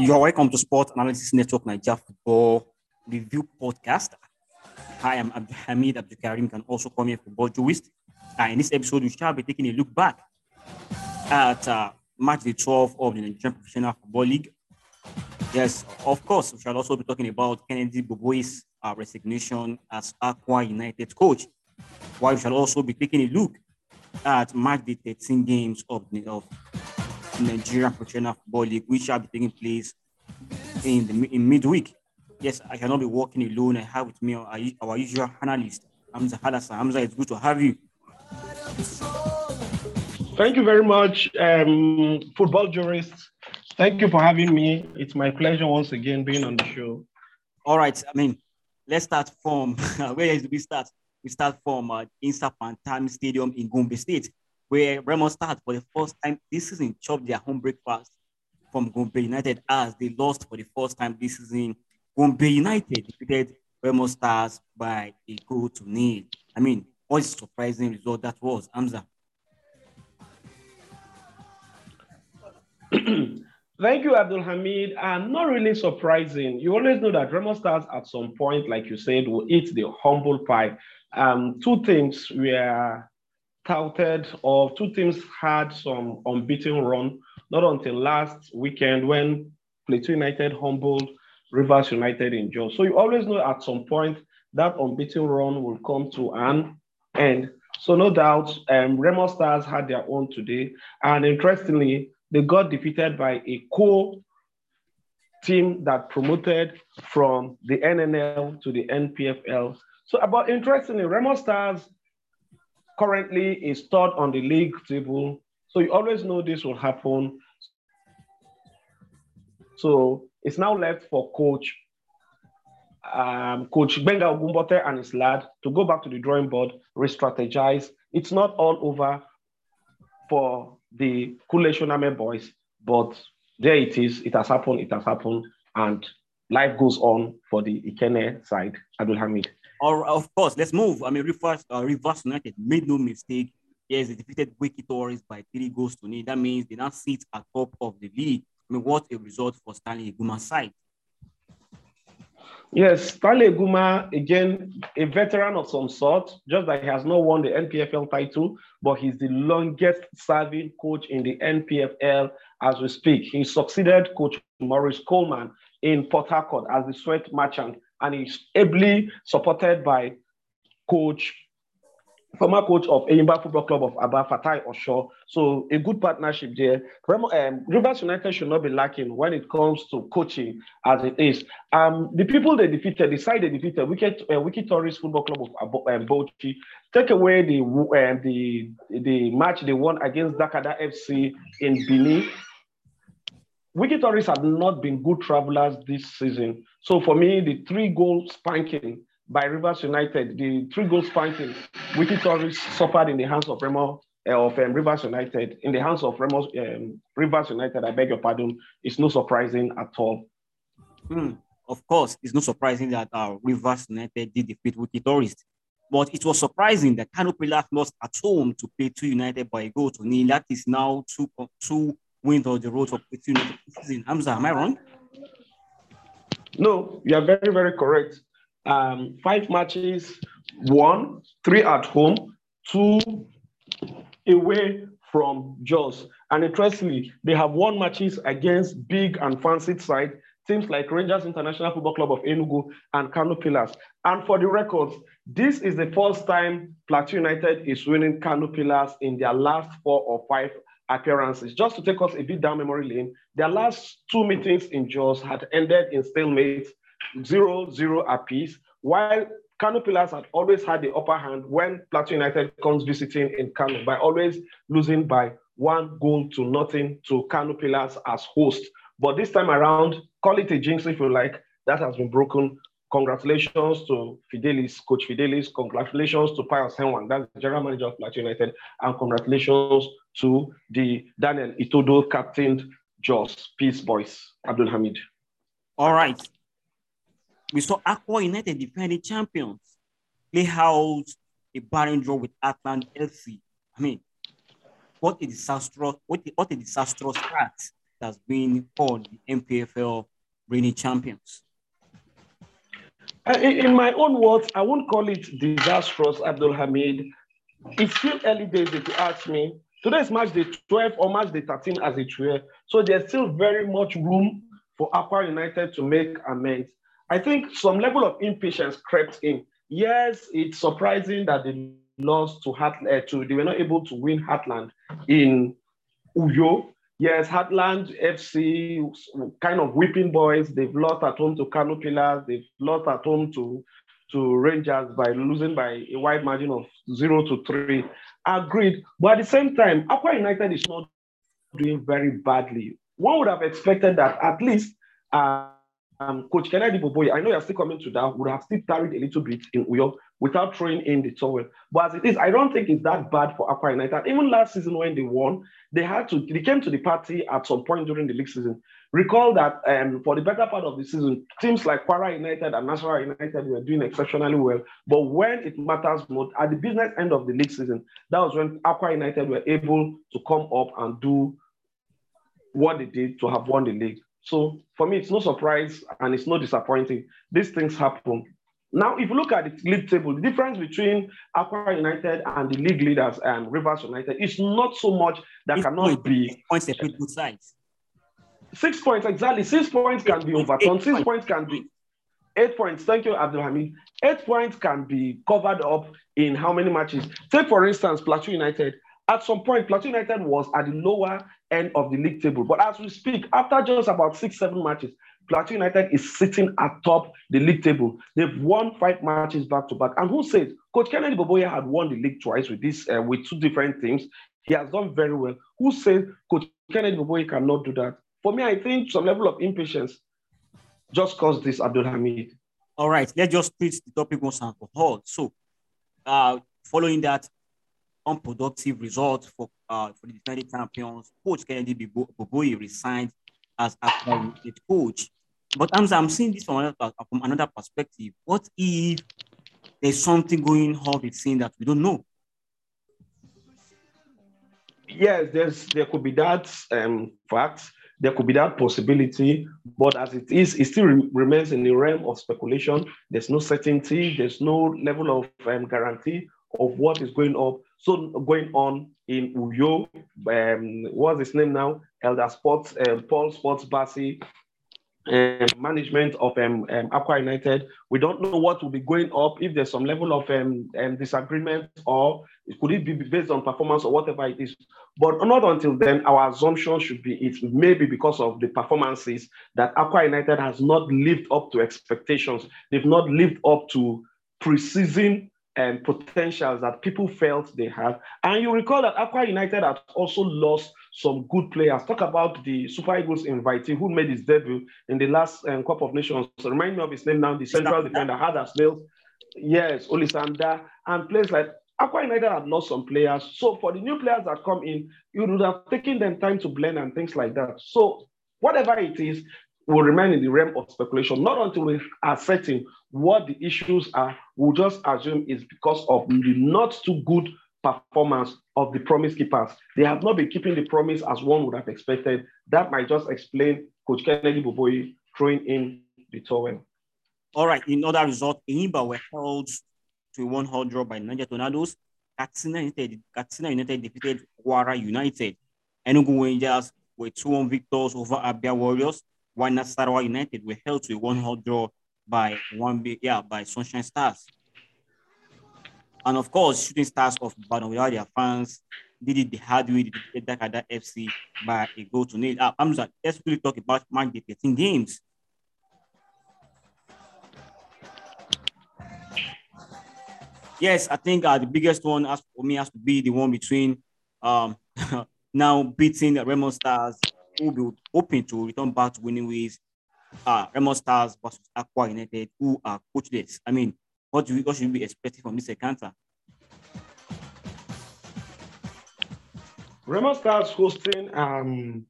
You're welcome to Sport Analysis Network Nigeria Football Review Podcast. Hi, I'm Abdul Hamid Abdul Karim. can also call me a football jurist. Uh, in this episode, we shall be taking a look back at uh, match the 12 of the Nigerian Professional Football League. Yes, of course, we shall also be talking about Kennedy Boboye's uh, resignation as Akwa United coach. While we shall also be taking a look at match the 13 games of the of Nigerian Professional Football League, which shall be taking place in the in midweek. Yes, I cannot be working alone. I have with me our, our usual analyst, Hamza Hadassa. Hamza, it's good to have you. Thank you very much, um, football jurists. Thank you for having me. It's my pleasure once again being on the show. All right. I mean, let's start from where do we start? We start from uh, Insa Pantami Stadium in Gombe State where Remo Stars for the first time this season chopped their home breakfast from Gombe United as they lost for the first time this season. Gombe United defeated Remo Stars by a goal to nil. I mean, what a surprising result that was, Amza. Thank you, Abdul Hamid. And not really surprising. You always know that Remo Stars at some point, like you said, will eat the humble pie. Um, two things were touted or two teams had some unbeaten run, not until last weekend when Plateau United humbled Rivers United in Jos. So you always know at some point that unbeaten run will come to an end. So no doubt, um, Remo Stars had their own today. And interestingly, they got defeated by a co team that promoted from the NNL to the NPFL. So, about interestingly, Remo Stars currently is third on the league table. So you always know this will happen. So it's now left for coach um, Coach Gbenga Ogunbote and his lad to go back to the drawing board, re-strategize. It's not all over for the Kunle Soname boys, but there it is. It has happened. It has happened, and life goes on for the Ikenne side. Abdul Hamid. Or of course, let's move. I mean, reverse uh, Rivers United made no mistake. Yes, they defeated Wikki Tourists by three goals to nil. That means they now sit at top of the league. I mean, what a result for Stanley Eguma's side. Yes, Stanley Eguma, again, a veteran of some sort, just that he has not won the NPFL title, but he's the longest serving coach in the NPFL as we speak. He succeeded Coach Maurice Coleman in Port Harcourt as the sweat merchant and he's ably supported by coach, former coach of Enyimba Football Club of Aba Fatai Osho. So a good partnership there. Um, Rivers United should not be lacking when it comes to coaching as it is. Um, the people they defeated, the side they defeated, Wicked, uh, Wicked Tourist Football Club of um, Bauchi, take away the, um, the, the match they won against Dakkada FC in Benin. Wicked Tourists have not been good travelers this season. So for me, the three goal spanking by Rivers United, the three goal spanking, Wicked Tourists suffered in the hands of Remo uh, of um, Rivers United, in the hands of Remo, um, Rivers United. I beg your pardon. It's no surprising at all. Mm, of course, it's not surprising that uh, Rivers United did defeat Wicked Tourists. But it was surprising that Pillars lost at home to Plateau United by a goal to nil. That is now two, two wins on the road Plateau United season. Hamza, am I wrong? No, you are very, very correct. Um, five matches, one, three at home, two away from Jos. And interestingly, they have won matches against big and fancy side teams like Rangers International Football Club of Enugu and Kano Pillars. And for the records, this is the first time Plateau United is winning Kano Pillars in their last four or five appearances. Just to take us a bit down memory lane, their last two meetings in Jos had ended in stalemate, 0-0 apiece, while Kano Pillars had always had the upper hand when Plateau United comes visiting in Kano by always losing by one goal to nothing to Kano Pillars as host. But this time around, call it a jinx if you like, that has been broken Congratulations to Fidelis, Coach Fidelis. Congratulations to Pius Henwan, that's the general manager of Plateau United. And congratulations to the Daniel Itodo captained Jos Peace Boys, Abdul Hamid. All right. We saw Akwa United defending champions play out a barren draw with Heartland FC. I mean, what a disastrous, what a, what a disastrous start that has been called the NPFL reigning champions? Uh, in my own words, I won't call it disastrous, Abdul Hamid. It's still early days if you ask me. Today is match day 12 or March the 13 as it were. So there's still very much room for Akwa United to make amends. I think some level of impatience crept in. Yes, it's surprising that they lost to Heartland, uh, to, they were not able to win Heartland in Uyo. Yes, Heartland FC, kind of whipping boys. They've lost at home to Kano Pillars. They've lost at home to, to Rangers by losing by a wide margin of zero to three. Agreed. But at the same time, Akwa United is not doing very badly. One would have expected that at least uh, um, Coach Kennedy Boboye, I know you're still coming to that, would have still carried a little bit in Uyo without throwing in the towel. But as it is, I don't think it's that bad for Akwa United. Even last season when they won, they had to, they came to the party at some point during the league season. Recall that um, for the better part of the season, teams like Kwara United and National United were doing exceptionally well. But when it matters most, at the business end of the league season, that was when Akwa United were able to come up and do what they did to have won the league. So for me, it's no surprise and it's no disappointing. These things happen. Now, if you look at the league table, the difference between Akwa United and the league leaders and um, Rivers United is not so much that it's cannot point, be points both sides. Six points exactly. Six points can be overturned. Six points can be eight points. Thank you, Abdulhamid. Eight points can be covered up in how many matches? Take for instance, Plateau United. At some point, Plateau United was at the lower end of the league table. But as we speak, after just about six, seven matches, Plateau United is sitting atop the league table. They've won five matches back to back. And who says Coach Kennedy Boboye had won the league twice with this uh, with two different teams? He has done very well. Who says Coach Kennedy Boboye cannot do that? For me, I think some level of impatience just caused this, Abdul Hamid. All right, let's just switch the topic once and for all. So, uh, following that, unproductive result for uh, for the defending champions. Coach Kennedy Boboye resigned as a coach. But I'm, I'm seeing this from another, from another perspective. What if there's something going on the scene that we don't know? Yes, there's there could be that um, fact. There could be that possibility, but as it is, it still re- remains in the realm of speculation. There's no certainty. There's no level of um, guarantee of what is going on. So going on in Uyo, um, what's his name now? Elder Sports, uh, Paul Sports Bassi, um, management of um, um, Akwa United. We don't know what will be going up if there's some level of um, um, disagreement or could it be based on performance or whatever it is. But not until then, our assumption should be it may be because of the performances that Akwa United has not lived up to expectations. They've not lived up to preseason um, potentials that people felt they had. And you recall that Akwa United had also lost some good players. Talk about the Super Eagles invitee who made his debut in the last um, Cup of Nations. So remind me of his name now, the central defender, nails. Yes, Olisa Ndah. And players like Akwa United had lost some players. So for the new players that come in, you would have taken them time to blend and things like that. So whatever it is, will remain in the realm of speculation, not until we are certain what the issues are. We'll just assume it's because of mm. the not too good performance of the promise keepers. They have not been keeping the promise as one would have expected. That might just explain Coach Kennedy Boboye throwing in the towel. All right, in other result, Enyimba were held to a one-hole draw by Niger Tornadoes. Katsina United, Katsina United defeated Kwara United. Enugu Rangers were 2-1 victors over Abia Warriors while Nasarawa United were held to a one-hole draw by one yeah by Sunshine Stars. And of course, Shooting Stars of without their fans did it the hard way. They defeated Dakkada FC by a goal to nil. Uh, I'm just let's really talk about match day 13 games. Yes, I think uh, the biggest one as for me has to be the one between um, now beating the Remo Stars who will be hoping to return back to winning ways. Uh, Remo Stars versus Akwa United, who are coachless. I mean, what do we, what should we be expecting from this encounter? Remo Stars hosting um,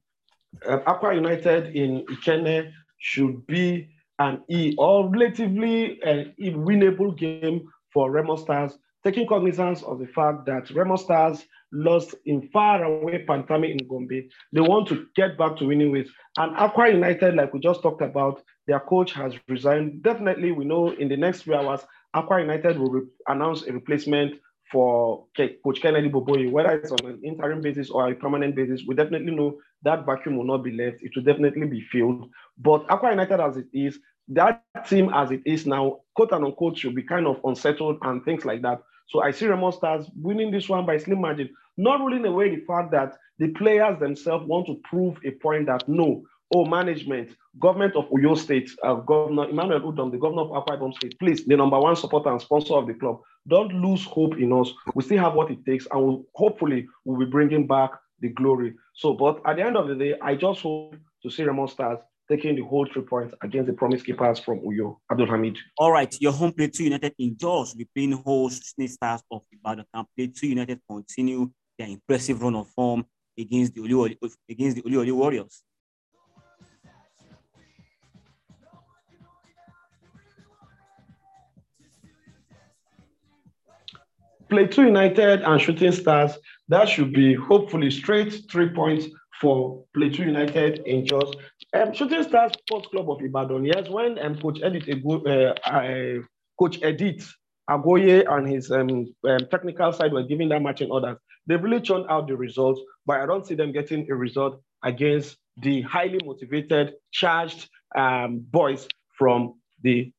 uh, Akwa United in Ikenne should be an E or relatively uh, winnable game for Remo Stars taking cognizance of the fact that Remo Stars lost in far away Pantami in Gombe. They want to get back to winning ways. And Akwa United, like we just talked about, their coach has resigned. Definitely, we know in the next three hours, Akwa United will re- announce a replacement for Coach Kennedy Boboye, whether it's on an interim basis or a permanent basis. We definitely know that vacuum will not be left. It will definitely be filled. But Akwa United, as it is, that team as it is now, quote and unquote, should be kind of unsettled and things like that. So I see Remo Stars winning this one by slim margin, not ruling away the fact that the players themselves want to prove a point that no, oh, management, government of Uyo State, uh, Governor Emmanuel Udom, the governor of Akwa Ibom State, please, the number one supporter and sponsor of the club, don't lose hope in us. We still have what it takes, and we'll, hopefully we'll be bringing back the glory. So, but at the end of the day, I just hope to see Remo Stars taking the whole three points against the promise keepers from Uyo, Abdul Hamid. All right, your home Plateau United indoors will playing host Snake Stars of Ibadan. Can Plateau United continue their impressive run of form against the Oli, against the Oli Warriors? Plateau United and Shooting Stars, that should be hopefully straight three points for Plateau United in just um, Shooting Stars Sports Club of Ibadan. Yes, when um, Coach Edith, uh, uh, Coach Edith Agoye and his um, um, technical side were giving that matching orders, they've really churned out the results, but I don't see them getting a result against the highly motivated, charged um, boys from the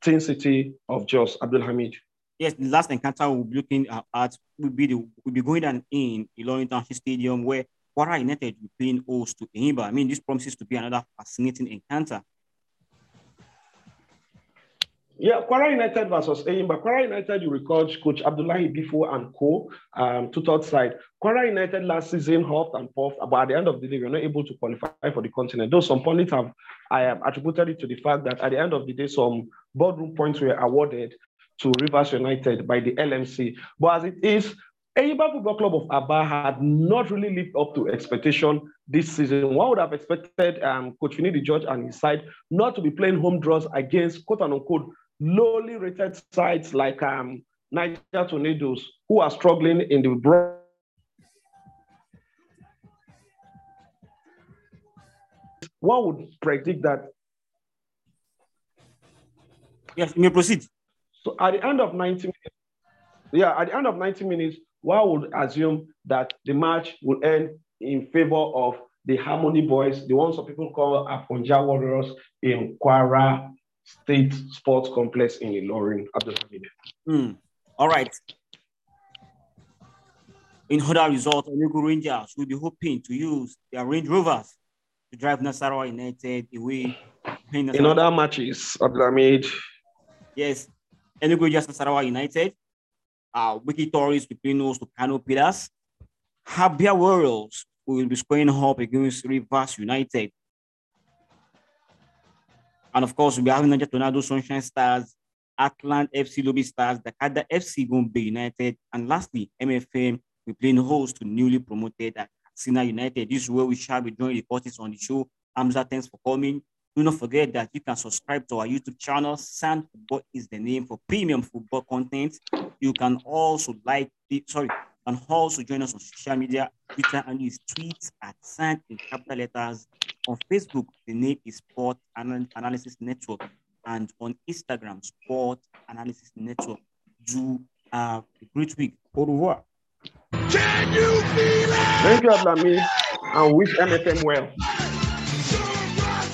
Tin City of Jos, Abdul Hamid. Yes, the last encounter we'll be looking at will be the, we'll be going down in Ilorin Township Stadium where Kwara United will be playing host to Enyimba. I mean, this promises to be another fascinating encounter. Yeah, Kwara United versus Enyimba. Kwara United, you recall Coach Abdullahi Biffo and co, um, to third side. Kwara United last season huffed and puffed, but at the end of the day, we were not able to qualify for the continent. Though some pundits have I have attributed it to the fact that at the end of the day, some boardroom points were awarded to Rivers United by the LMC. But as it is, Enyimba Football Club of Aba had not really lived up to expectation this season. One would have expected um, Coach Finidi George and his side not to be playing home draws against quote unquote lowly rated sides like um, Niger Tornadoes, who are struggling in the broad. One would predict that. Yes, you may proceed. So at the end of 90 minutes, yeah, at the end of 90 minutes, one would assume that the match will end in favor of the Harmony Boys, the ones some people call Afonja Warriors in Kwara State Sports Complex in Ilorin, Abdul Hamid. Mm. All right. In other results, Enugu Rangers will be hoping to use their Range Rovers to drive Nasarawa United away. In other matches, Abdul Hamid. Yes, Enugu Rangers Nasarawa United. Uh, Wikki Tories between those to Kano Pillars. Habia Warriors will be squaring up against Rivers United. And of course, we'll be having Niger Tornado Sunshine Stars, Heartland FC Lobi Stars, Dakkada FC Gombe United, and lastly, MFM will playing host to newly promoted Sina United. This is where we shall be joining the parties on the show. Hamza, thanks for coming. Do not forget that you can subscribe to our YouTube channel. Sand Football is the name for premium football content. You can also like the sorry, and also join us on social media. Twitter and use tweets at Sand in capital letters. On Facebook, the name is Sport Analysis Network, and on Instagram, Sport Analysis Network. Do have a great week. Au revoir. Can you feel it? Thank you, Ablami, and wish MFM well.